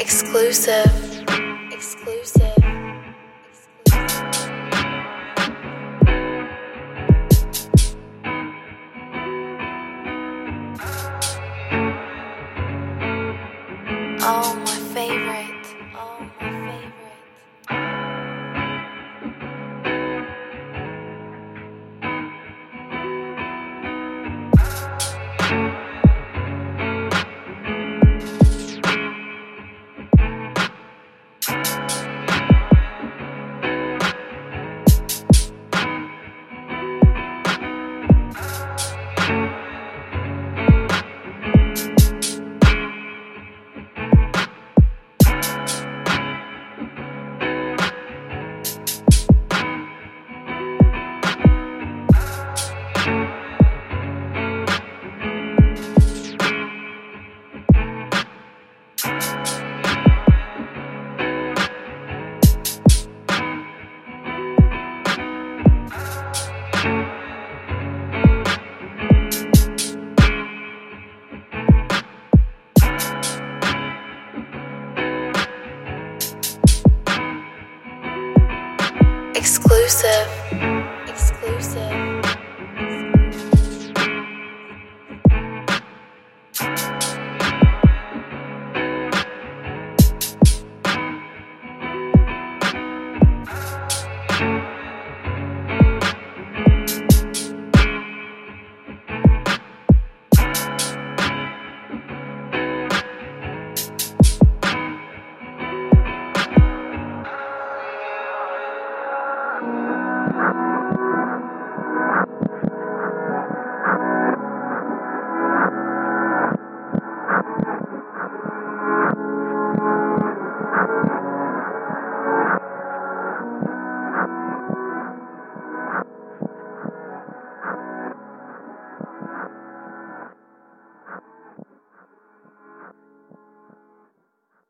Exclusive. Exclusive. Oh, Exclusive.